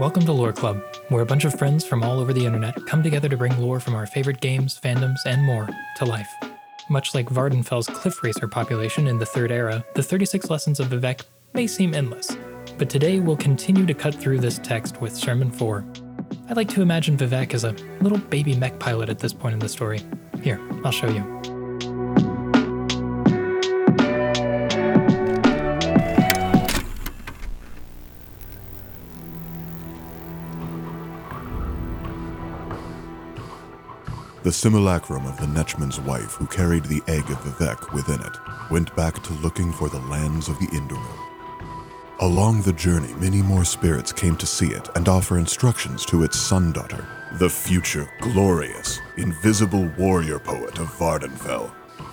Welcome to Lore Club, where a bunch of friends from all over the internet come together to bring lore from our favorite games, fandoms, and more to life. Much like Vvardenfell's cliff racer population in the Third Era, the 36 lessons of Vivec may seem endless. But today we'll continue to cut through this text with Sermon 4. I like to imagine Vivec as a little baby mech pilot at this point in the story. Here, I'll show you. The simulacrum of the Netchman's wife who carried the egg of Vivec within it went back to looking for the lands of the Indoril. Along the journey, many more spirits came to see it and offer instructions to its son daughter, the future glorious, invisible warrior poet of Vvardenfell,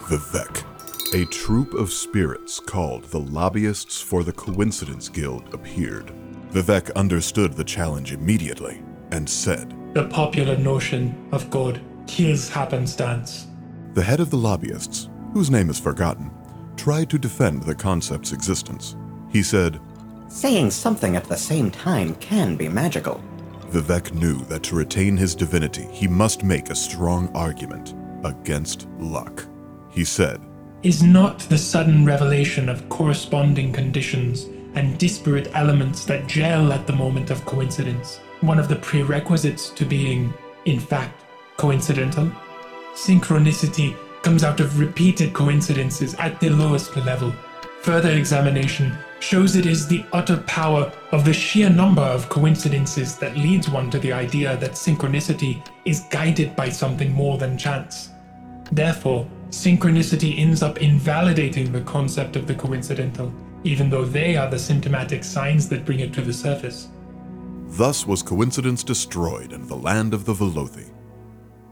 Vivec. A troop of spirits called the Lobbyists for the Coincidence Guild appeared. Vivec understood the challenge immediately and said, The popular notion of God kills happenstance. The head of the lobbyists, whose name is forgotten, tried to defend the concept's existence. He said, Saying something at the same time can be magical. Vivec knew that to retain his divinity, he must make a strong argument against luck. He said, Is not the sudden revelation of corresponding conditions and disparate elements that gel at the moment of coincidence one of the prerequisites to being, in fact, coincidental? Synchronicity comes out of repeated coincidences at the lowest level. Further examination shows it is the utter power of the sheer number of coincidences that leads one to the idea that synchronicity is guided by something more than chance. Therefore, synchronicity ends up invalidating the concept of the coincidental, even though they are the symptomatic signs that bring it to the surface. Thus was coincidence destroyed in the land of the Velothi.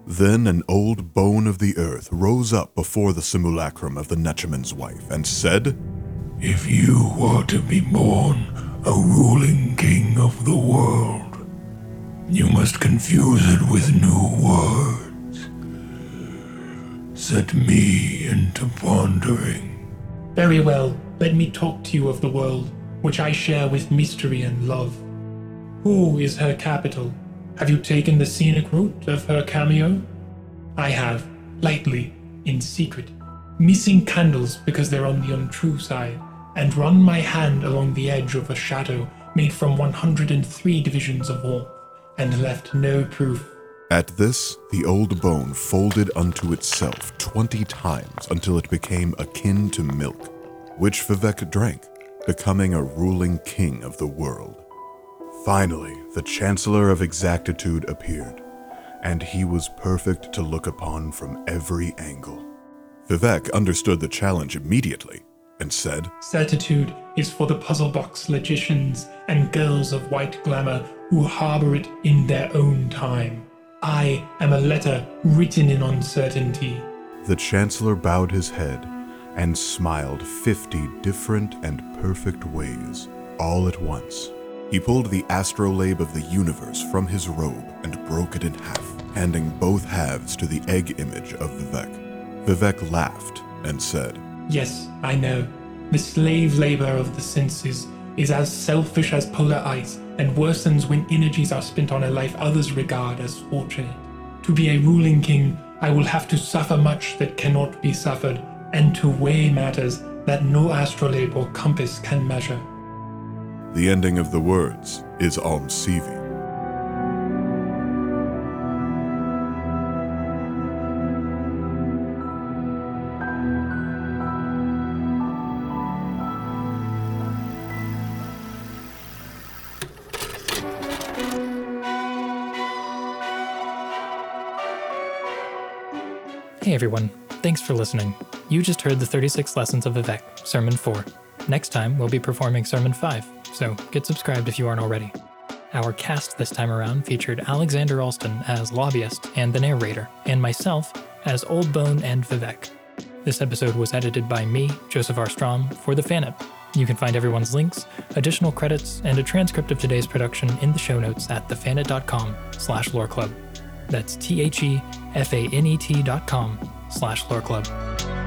Then an old bone of the earth rose up before the simulacrum of the Netchman's wife and said, If you were to be born a ruling king of the world, you must confuse it with new words. Set me into pondering. Very well, let me talk to you of the world, which I share with mystery and love. Who is her capital? Have you taken the scenic route of her cameo? I have, lightly, in secret, missing candles because they're on the untrue side, and run my hand along the edge of a shadow made from 103 divisions of warmth, and left no proof. At this, the old bone folded unto itself twenty times until it became akin to milk, which Vivec drank, becoming a ruling king of the world. Finally, the Chancellor of Exactitude appeared, and he was perfect to look upon from every angle. Vivec understood the challenge immediately and said, Certitude is for the puzzle box logicians and girls of white glamour who harbor it in their own time. I am a letter written in uncertainty. The Chancellor bowed his head and smiled fifty different and perfect ways, all at once. He pulled the astrolabe of the universe from his robe and broke it in half, handing both halves to the egg image of Vivec. Vivec laughed and said, Yes, I know. The slave labor of the senses is as selfish as polar ice and worsens when energies are spent on a life others regard as fortunate. To be a ruling king, I will have to suffer much that cannot be suffered, and to weigh matters that no astrolabe or compass can measure. The ending of the words is Sivi. Hey everyone, thanks for listening. You just heard the 36 Lessons of Vivec, Sermon 4. Next time, we'll be performing Sermon 5, so get subscribed if you aren't already. Our cast this time around featured Alexander Alston as Lobbyist and the narrator, and myself as Old Bone and Vivec. This episode was edited by me, Joseph R. Strom, for the Fanet. You can find everyone's links, additional credits, and a transcript of today's production in the show notes at thefanet.com slash loreclub. That's T-H-E-F-A-N-E-T dot com slash loreclub.